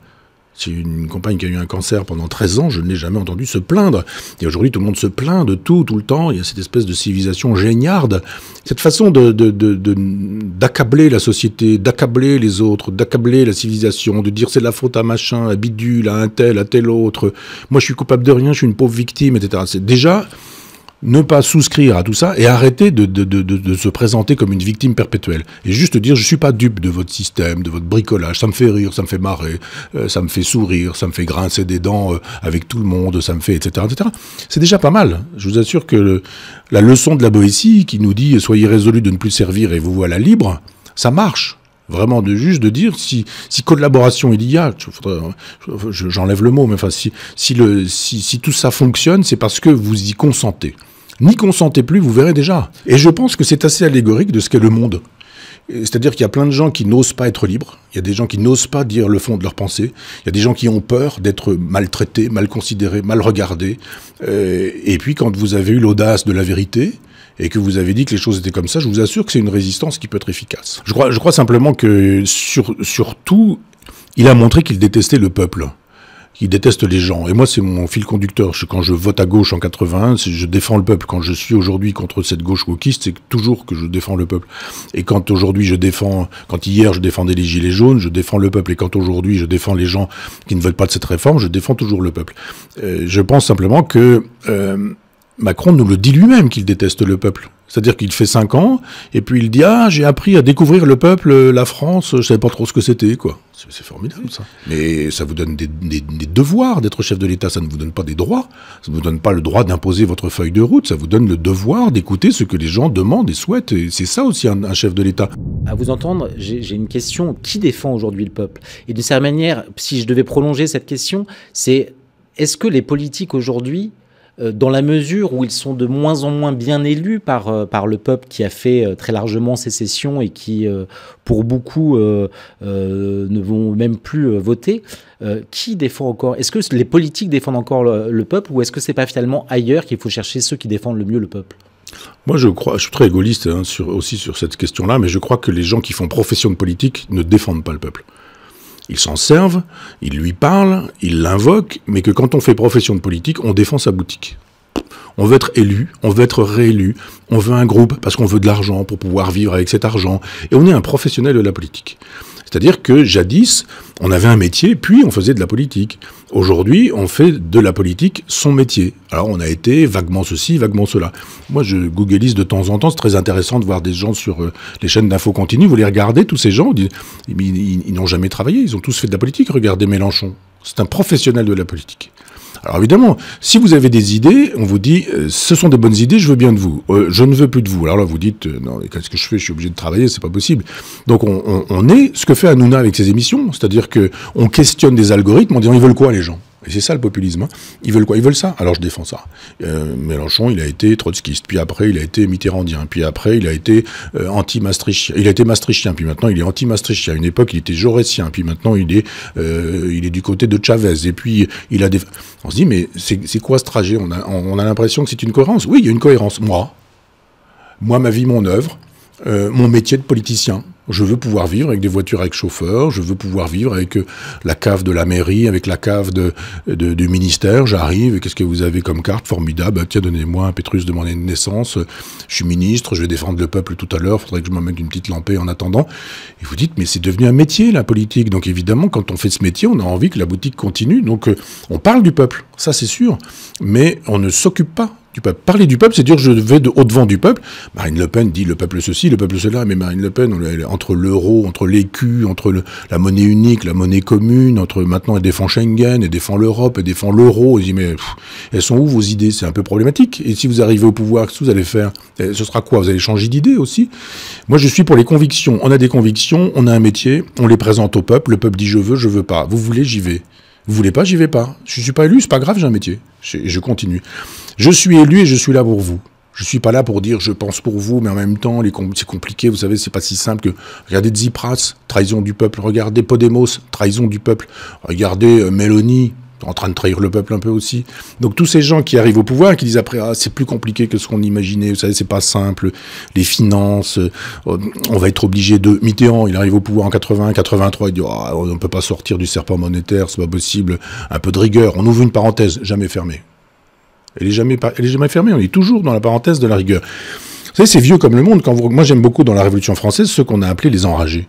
C'est une compagne qui a eu un cancer pendant 13 ans, je ne l'ai jamais entendu se plaindre. Et aujourd'hui, tout le monde se plaint de tout, tout le temps. Il y a cette espèce de civilisation géniarde. Cette façon d'accabler de, de, la société, d'accabler les autres, d'accabler la civilisation, de dire c'est la faute à machin, à bidule, à un tel, à tel autre. Moi, je suis coupable de rien, je suis une pauvre victime, etc. C'est déjà ne pas souscrire à tout ça et arrêter de, de, de, de, se présenter comme une victime perpétuelle. Et juste dire, je suis pas dupe de votre système, de votre bricolage, ça me fait rire, ça me fait marrer, euh, ça me fait sourire, ça me fait grincer des dents euh, avec tout le monde, ça me fait, etc. etc. C'est déjà pas mal. Je vous assure que la leçon de la Boétie qui nous dit, soyez résolus de ne plus servir et vous voilà libre, ça marche vraiment de juste de dire si, si collaboration il y a, j'enlève le mot, mais enfin si, si, le, si, si tout ça fonctionne, c'est parce que vous y consentez. N'y consentez plus, vous verrez déjà. Et je pense que c'est assez allégorique de ce qu'est le monde. C'est-à-dire qu'il y a plein de gens qui n'osent pas être libres, il y a des gens qui n'osent pas dire le fond de leur pensée, il y a des gens qui ont peur d'être maltraités, mal considérés, mal regardés. Euh, et puis quand vous avez eu l'audace de la vérité, et que vous avez dit que les choses étaient comme ça, je vous assure que c'est une résistance qui peut être efficace. Je crois, simplement que sur, surtout, il a montré qu'il détestait le peuple qui déteste les gens. Et moi, c'est mon fil conducteur. Quand je vote à gauche en 81, je défends le peuple. Quand je suis aujourd'hui contre cette gauche wokiste, c'est toujours que je défends le peuple. Et quand aujourd'hui je défends, quand hier je défendais les gilets jaunes, je défends le peuple. Et quand aujourd'hui je défends les gens qui ne veulent pas de cette réforme, je défends toujours le peuple. Euh, je pense simplement que euh, Macron nous le dit lui-même qu'il déteste le peuple. C'est-à-dire qu'il fait cinq ans, et puis il dit Ah, j'ai appris à découvrir le peuple, la France, je savais pas trop ce que c'était, quoi. C'est formidable, ça. Mais ça vous donne des, devoirs d'être chef de l'État, ça ne vous donne pas des droits. Ça ne vous donne pas le droit d'imposer votre feuille de route, ça vous donne le devoir d'écouter ce que les gens demandent et souhaitent. Et c'est ça aussi un, un, chef de l'État. À vous entendre, j'ai une question qui défend aujourd'hui le peuple? Et d'une certaine manière, si je devais prolonger cette question, c'est est-ce que les politiques aujourd'hui dans la mesure où ils sont de moins en moins bien élus par, euh, par le peuple qui a fait euh, très largement sécession et qui, pour beaucoup, ne vont même plus voter. qui défend encore Est-ce que les politiques défendent encore le, peuple ou est-ce que c'est pas finalement ailleurs qu'il faut chercher ceux qui défendent le mieux le peuple? Moi, je suis très égoïste hein, aussi sur cette question-là, mais je crois que les gens qui font profession de politique ne défendent pas le peuple. Ils s'en servent, ils lui parlent, ils l'invoquent, mais que quand on fait profession de politique, on défend sa boutique. On veut être élu, on veut être réélu, on veut un groupe parce qu'on veut de l'argent pour pouvoir vivre avec cet argent. Et on est un professionnel de la politique. C'est-à-dire que jadis, on avait un métier, puis on faisait de la politique. Aujourd'hui, on fait de la politique son métier. Alors on a été vaguement ceci, vaguement cela. Moi, je googlise de temps en temps, c'est très intéressant de voir des gens sur euh, les chaînes d'infos continues. Vous les regardez, tous ces gens, ils, ils n'ont jamais travaillé, ils ont tous fait de la politique. Regardez Mélenchon, c'est un professionnel de la politique. Alors évidemment, si vous avez des idées, on vous dit, euh, ce sont des bonnes idées, je veux bien de vous. Euh, je ne veux plus de vous. Alors là, vous dites, euh, non, qu'est-ce que je fais? Je suis obligé de travailler, c'est pas possible. Donc on, on, est ce que fait Hanouna avec ses émissions, c'est-à-dire que on questionne des algorithmes en disant, ils veulent quoi les gens? Et c'est ça le populisme. Hein. Ils veulent quoi? Ils veulent ça. Alors je défends ça. Euh, Mélenchon, il a été trotskiste, puis après il a été mitterrandien, puis après il a été euh, anti-maastrichtien. Il a été maastrichtien, puis maintenant il est anti-maastrichtien. À une époque il était jaurétien, puis maintenant il est, euh, il est du côté de Chavez. Et puis il a des... On se dit mais c'est quoi ce trajet? On a, on a l'impression que c'est une cohérence. Oui, il y a une cohérence. Moi, moi ma vie, mon œuvre, euh, mon métier de politicien. Je veux pouvoir vivre avec des voitures avec chauffeur, je veux pouvoir vivre avec euh, la cave de la mairie, avec la cave du ministère. J'arrive, qu'est-ce que vous avez comme carte Formidable, tiens, donnez-moi un pétrus de mon de naissance. Je suis ministre, je vais défendre le peuple tout à l'heure, faudrait que je me mette une petite lampée en attendant. Et vous dites, mais c'est devenu un métier, la politique. Donc évidemment, quand on fait ce métier, on a envie que la boutique continue. Donc euh, on parle du peuple, ça c'est sûr, mais on ne s'occupe pas du peuple. Parler du peuple, c'est dire je vais de, au-devant du peuple. Marine Le Pen dit le peuple ceci, le peuple cela, mais Marine Le Pen, entre l'euro, entre l'écu, entre la monnaie unique, la monnaie commune, entre maintenant elle défend Schengen, elle défend l'Europe, elle défend l'euro, elle dit mais elles sont où vos idées? C'est un peu problématique. Et si vous arrivez au pouvoir, qu'est-ce que vous allez faire? Ce sera quoi? Vous allez changer d'idée aussi? Moi je suis pour les convictions. On a des convictions, on a un métier, on les présente au peuple, le peuple dit je veux, je veux pas. Vous voulez, j'y vais. Vous voulez pas, j'y vais pas. Je suis pas élu, c'est pas grave, j'ai un métier. Je, continue. Je suis élu et je suis là pour vous. Je suis pas là pour dire je pense pour vous, mais en même temps, c'est compliqué, vous savez, c'est pas si simple que. Regardez Tsipras, trahison du peuple. Regardez Podemos, trahison du peuple. Regardez euh, Mélanie, en train de trahir le peuple un peu aussi. Donc tous ces gens qui arrivent au pouvoir qui disent après ah, c'est plus compliqué que ce qu'on imaginait, vous savez c'est pas simple, les finances, euh, on va être obligé de Mitterrand, il arrive au pouvoir en 80, 83, il dit ah, on ne peut pas sortir du serpent monétaire, c'est pas possible, un peu de rigueur, on ouvre une parenthèse, jamais fermée. Elle est jamais elle est jamais fermée, on est toujours dans la parenthèse de la rigueur. Vous savez, c'est vieux comme le monde. Quand. Moi, j'aime beaucoup dans la Révolution française ceux qu'on a appelés les enragés.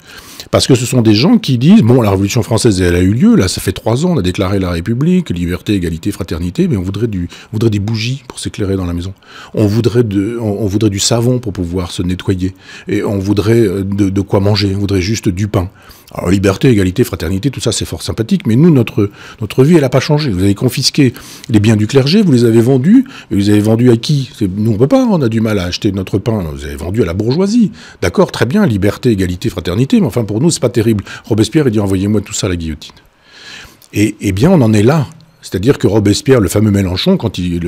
Parce que ce sont des gens qui disent, bon, la Révolution française, elle a eu lieu, là, ça fait trois ans, on a déclaré la République, liberté, égalité, fraternité, mais on voudrait, du, des bougies pour s'éclairer dans la maison. On voudrait, du savon pour pouvoir se nettoyer. Et on voudrait euh, de quoi manger, on voudrait juste du pain. Alors liberté, égalité, fraternité, tout ça c'est fort sympathique, mais nous, notre, vie, elle n'a pas changé. Vous avez confisqué les biens du clergé, vous les avez vendus, vous avez vendu à qui? Nous, on peut pas, on a du mal à acheter notre pain, vous avez vendu à la bourgeoisie. D'accord, très bien, liberté, égalité, fraternité, mais enfin pour nous, c'est pas terrible. Robespierre, il dit envoyez-moi tout ça à la guillotine. Et, eh bien, on en est là. C'est-à-dire que Robespierre, le fameux Mélenchon, quand il,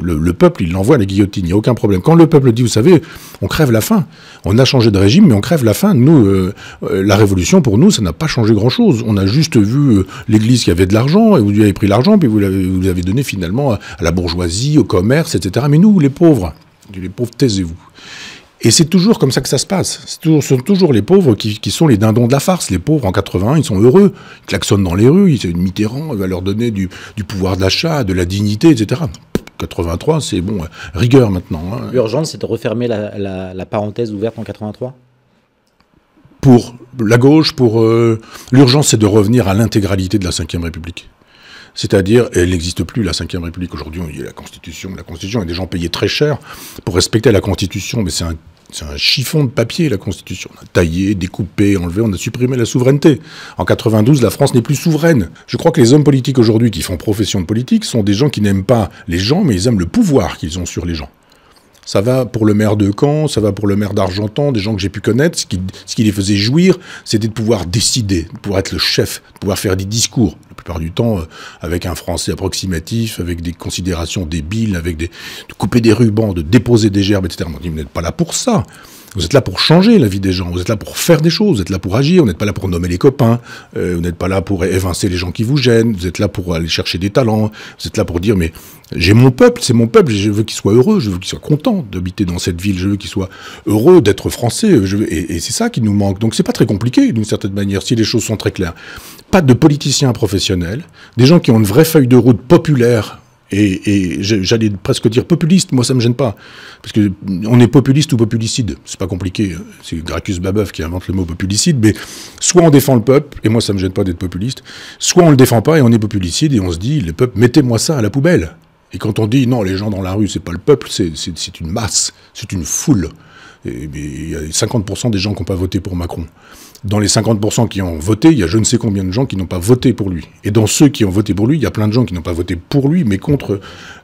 le, peuple, il l'envoie à la guillotine, il n'y a aucun problème. Quand le peuple dit, vous savez, on crève la faim, on a changé de régime, mais on crève la faim. Nous, euh, euh, la révolution, pour nous, ça n'a pas changé grand-chose. On a juste vu euh, l'Église qui avait de l'argent, et vous lui avez pris l'argent, puis vous l'avez donné finalement à, la bourgeoisie, au commerce, etc. Mais nous, les pauvres, les pauvres, taisez-vous. Et c'est toujours comme ça que ça se passe. ce sont toujours les pauvres qui, sont les dindons de la farce. Les pauvres, en 80, ils sont heureux. Ils klaxonnent dans les rues. Ils, Mitterrand va leur donner du, pouvoir d'achat, de la dignité, etc. 83, c'est bon, rigueur maintenant. Hein. L'urgence, c'est de refermer la, parenthèse ouverte en 83 Pour la gauche, pour euh, l'urgence, c'est de revenir à l'intégralité de la Ve République. C'est-à-dire, elle n'existe plus, la Ve République. Aujourd'hui, il y a la Constitution. La Constitution, il y a des gens payés très cher pour respecter la Constitution, mais c'est un c'est un chiffon de papier, la Constitution. On a taillé, découpé, enlevé, on a supprimé la souveraineté. En 92, la France n'est plus souveraine. Je crois que les hommes politiques aujourd'hui qui font profession de politique sont des gens qui n'aiment pas les gens, mais ils aiment le pouvoir qu'ils ont sur les gens. Ça va pour le maire de Caen, ça va pour le maire d'Argentan, des gens que j'ai pu connaître. Ce qui, les faisait jouir, c'était de pouvoir décider, de pouvoir être le chef, de pouvoir faire des discours. La plupart du temps, euh, avec un français approximatif, avec des considérations débiles, avec des, de couper des rubans, de déposer des gerbes, etc. On dit, vous n'êtes pas là pour ça. Vous êtes là pour changer la vie des gens, vous êtes là pour faire des choses, vous êtes là pour agir, vous n'êtes pas là pour nommer les copains, euh, vous n'êtes pas là pour évincer les gens qui vous gênent, vous êtes là pour aller chercher des talents, vous êtes là pour dire mais j'ai mon peuple, c'est mon peuple, je veux qu'il soit heureux, je veux qu'il soit content d'habiter dans cette ville, je veux qu'il soit heureux d'être français, je et, c'est ça qui nous manque. Donc c'est pas très compliqué d'une certaine manière si les choses sont très claires. Pas de politiciens professionnels, des gens qui ont une vraie feuille de route populaire et, j'allais presque dire populiste, moi ça me gêne pas. Parce que on est populiste ou populicide, c'est pas compliqué. C'est Gracchus Babeuf qui invente le mot populicide, mais soit on défend le peuple, et moi ça me gêne pas d'être populiste, soit on le défend pas et on est populicide et on se dit, le peuple, mettez-moi ça à la poubelle. Et quand on dit non, les gens dans la rue, c'est pas le peuple, c'est une masse, c'est une foule. Il y a 50% des gens qui n'ont pas voté pour Macron. Dans les 50% qui ont voté, il y a je ne sais combien de gens qui n'ont pas voté pour lui. Et dans ceux qui ont voté pour lui, il y a plein de gens qui n'ont pas voté pour lui, mais contre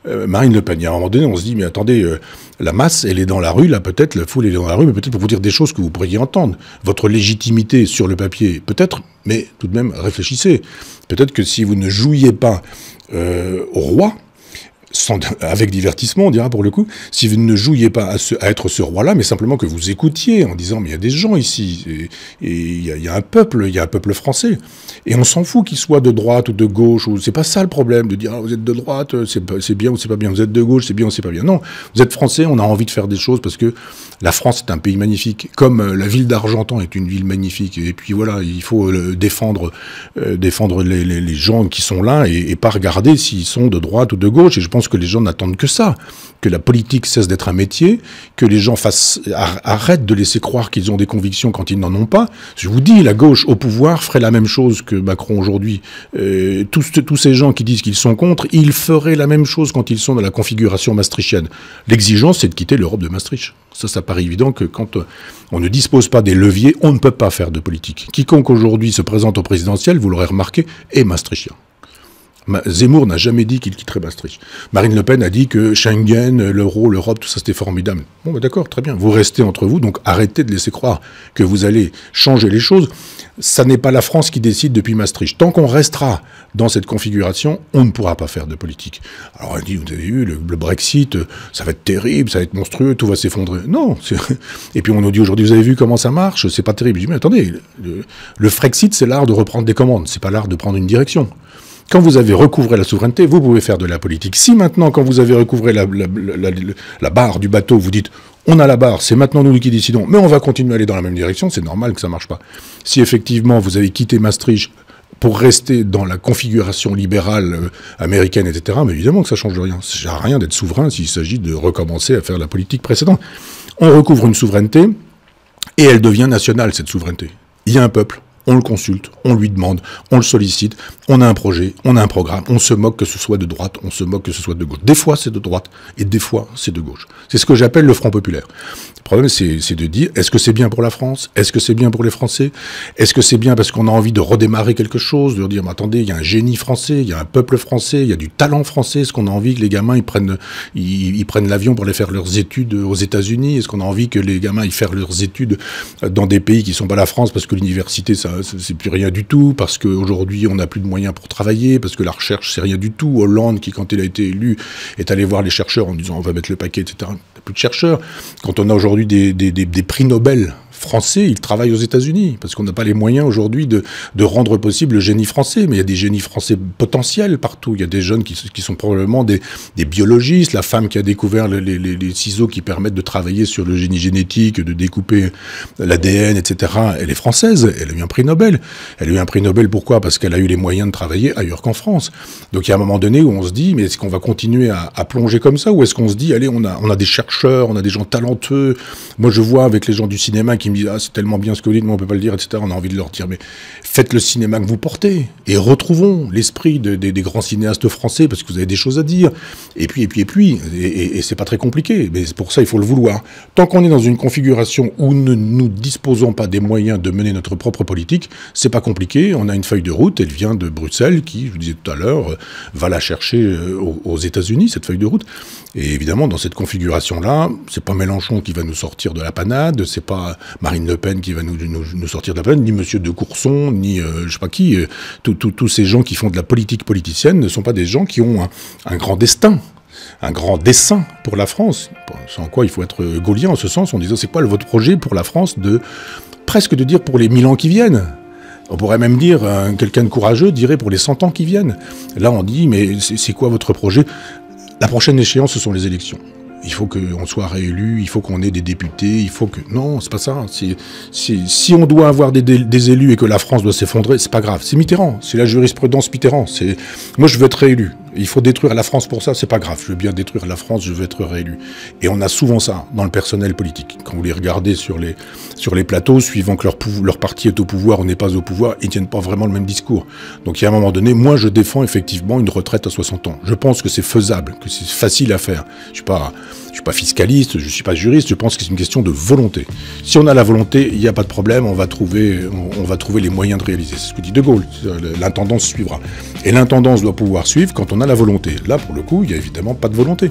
euh, Marine Le Pen. Il y a un moment donné, on se dit, mais attendez, euh, la masse, elle est dans la rue, là peut-être, la foule, elle est dans la rue, mais peut-être pour vous dire des choses que vous pourriez entendre. Votre légitimité sur le papier, peut-être, mais tout de même, réfléchissez. Peut-être que si vous ne jouiez pas euh, au roi, avec divertissement, on dira pour le coup, si vous ne jouiez pas à, être ce roi-là, mais simplement que vous écoutiez en disant, mais il y a des gens ici, et il y, a un peuple, il y a un peuple français, et on s'en fout qu'il soit de droite ou de gauche, ou c'est pas ça le problème, de dire, ah, vous êtes de droite, c'est bien ou c'est pas bien, vous êtes de gauche, c'est bien ou c'est pas bien. Non, vous êtes français, on a envie de faire des choses parce que la France est un pays magnifique, comme euh, la ville d'Argentan est une ville magnifique, et puis voilà, il faut euh, défendre, euh, défendre les, gens qui sont là, et, et pas regarder s'ils sont de droite ou de gauche, et je pense que les gens n'attendent que ça, que la politique cesse d'être un métier, que les gens fassent, arrêtent de laisser croire qu'ils ont des convictions quand ils n'en ont pas. Je vous dis, la gauche au pouvoir ferait la même chose que Macron aujourd'hui. Euh, tous, tous ces gens qui disent qu'ils sont contre, ils feraient la même chose quand ils sont dans la configuration maastrichtienne. L'exigence, c'est de quitter l'Europe de Maastricht. Ça, ça paraît évident que quand euh, on ne dispose pas des leviers, on ne peut pas faire de politique. Quiconque aujourd'hui se présente au présidentiel, vous l'aurez remarqué, est maastrichtien. Zemmour n'a jamais dit qu'il quitterait Maastricht. Marine Le Pen a dit que Schengen, l'euro, l'Europe, tout ça c'était formidable. Bon, bah d'accord, très bien. Vous restez entre vous, donc arrêtez de laisser croire que vous allez changer les choses. Ça n'est pas la France qui décide depuis Maastricht. Tant qu'on restera dans cette configuration, on ne pourra pas faire de politique. Alors elle dit, vous avez vu, le, Brexit, ça va être terrible, ça va être monstrueux, tout va s'effondrer. Non. <laughs> Et puis on nous dit aujourd'hui, vous avez vu comment ça marche, c'est pas terrible. Je dis, mais attendez, le, le Frexit, c'est l'art de reprendre des commandes, c'est pas l'art de prendre une direction. Quand vous avez recouvré la souveraineté, vous pouvez faire de la politique. Si maintenant, quand vous avez recouvré la, barre du bateau, vous dites on a la barre, c'est maintenant nous qui décidons, mais on va continuer à aller dans la même direction, c'est normal que ça ne marche pas. Si effectivement vous avez quitté Maastricht pour rester dans la configuration libérale euh, américaine, etc., mais évidemment que ça change rien. Ça sert à rien d'être souverain s'il s'agit de recommencer à faire la politique précédente. On recouvre une souveraineté et elle devient nationale, cette souveraineté. Il y a un peuple, on le consulte, on lui demande, on le sollicite, on a un projet, on a un programme, on se moque que ce soit de droite, on se moque que ce soit de gauche. Des fois c'est de droite et des fois c'est de gauche. C'est ce que j'appelle le Front populaire. Le problème c'est de dire est-ce que c'est bien pour la France? Est-ce que c'est bien pour les Français? Est-ce que c'est bien parce qu'on a envie de redémarrer quelque chose, de dire mais attendez, il y a un génie français, il y a un peuple français, il y a du talent français, est-ce qu'on a envie que les gamins ils prennent ils, prennent l'avion pour aller faire leurs études aux États-Unis? Est-ce qu'on a envie que les gamins ils fassent leurs études dans des pays qui sont pas la France parce que l'université ça c'est plus rien du tout, parce qu'aujourd'hui, on n'a plus de moyens pour travailler, parce que la recherche, c'est rien du tout. Hollande, qui, quand il a été élu, est allé voir les chercheurs en disant on va mettre le paquet, etc. Il n'y a plus de chercheurs. Quand on a aujourd'hui des, des prix Nobel français, ils travaillent aux États-Unis, parce qu'on n'a pas les moyens aujourd'hui de, rendre possible le génie français. Mais il y a des génies français potentiels partout. Il y a des jeunes qui, sont probablement des, biologistes. La femme qui a découvert les, ciseaux qui permettent de travailler sur le génie génétique, de découper l'ADN, etc., elle est française. Elle a eu un prix Nobel. Elle a eu un prix Nobel pourquoi? Parce qu'elle a eu les moyens de travailler ailleurs qu'en France. Donc il y a un moment donné où on se dit, mais est-ce qu'on va continuer à, à, plonger comme ça? Ou est-ce qu'on se dit, allez, on a, on a des chercheurs, on a des gens talentueux. Moi, je vois avec les gens du cinéma qui ah, c'est tellement bien ce que vous dites, mais on peut pas le dire, etc. On a envie de leur dire mais faites le cinéma que vous portez et retrouvons l'esprit des grands cinéastes français parce que vous avez des choses à dire. Et puis et puis et puis et, et, c'est pas très compliqué, mais pour ça il faut le vouloir. Tant qu'on est dans une configuration où ne nous disposons pas des moyens de mener notre propre politique, c'est pas compliqué. On a une feuille de route, elle vient de Bruxelles, qui, je vous disais tout à l'heure, va la chercher euh, aux États-Unis cette feuille de route. Et évidemment, dans cette configuration-là, c'est pas Mélenchon qui va nous sortir de la panade, c'est pas Marine Le Pen qui va nous, sortir de la panade, ni Monsieur de Courson, ni euh, je sais pas qui. Euh, tous ces gens qui font de la politique politicienne ne sont pas des gens qui ont un, grand destin un grand dessin pour la France. Sans quoi il faut être gaulien en ce sens, en disant c'est quoi votre projet pour la France de presque de dire pour les mille ans qui viennent? On pourrait même dire, quelqu'un de courageux dirait pour les 100 ans qui viennent. Là, on dit, mais c'est quoi votre projet? La prochaine échéance, ce sont les élections. Il faut qu'on soit réélu, il faut qu'on ait des députés, il faut que... Non, c'est pas ça. Si on doit avoir des, élus et que la France doit s'effondrer, c'est pas grave. C'est Mitterrand, c'est la jurisprudence Mitterrand. Moi, je veux être réélu. Il faut détruire la France pour ça, c'est pas grave. Je veux bien détruire la France, je veux être réélu. Et on a souvent ça dans le personnel politique. Quand vous les regardez sur les, sur les plateaux, suivant que leur, leur parti est au pouvoir ou n'est pas au pouvoir, ils tiennent pas vraiment le même discours. Donc il y a un moment donné, moi je défends effectivement une retraite à 60 ans. Je pense que c'est faisable, que c'est facile à faire. Je suis pas, je suis pas fiscaliste, je suis pas juriste, je pense que c'est une question de volonté. Si on a la volonté, il n'y a pas de problème, on va trouver, on, va trouver les moyens de réaliser. C'est ce que dit De Gaulle. L'intendance suivra. Et l'intendance doit pouvoir suivre quand on la volonté. Là, pour le coup, il n'y a évidemment pas de volonté.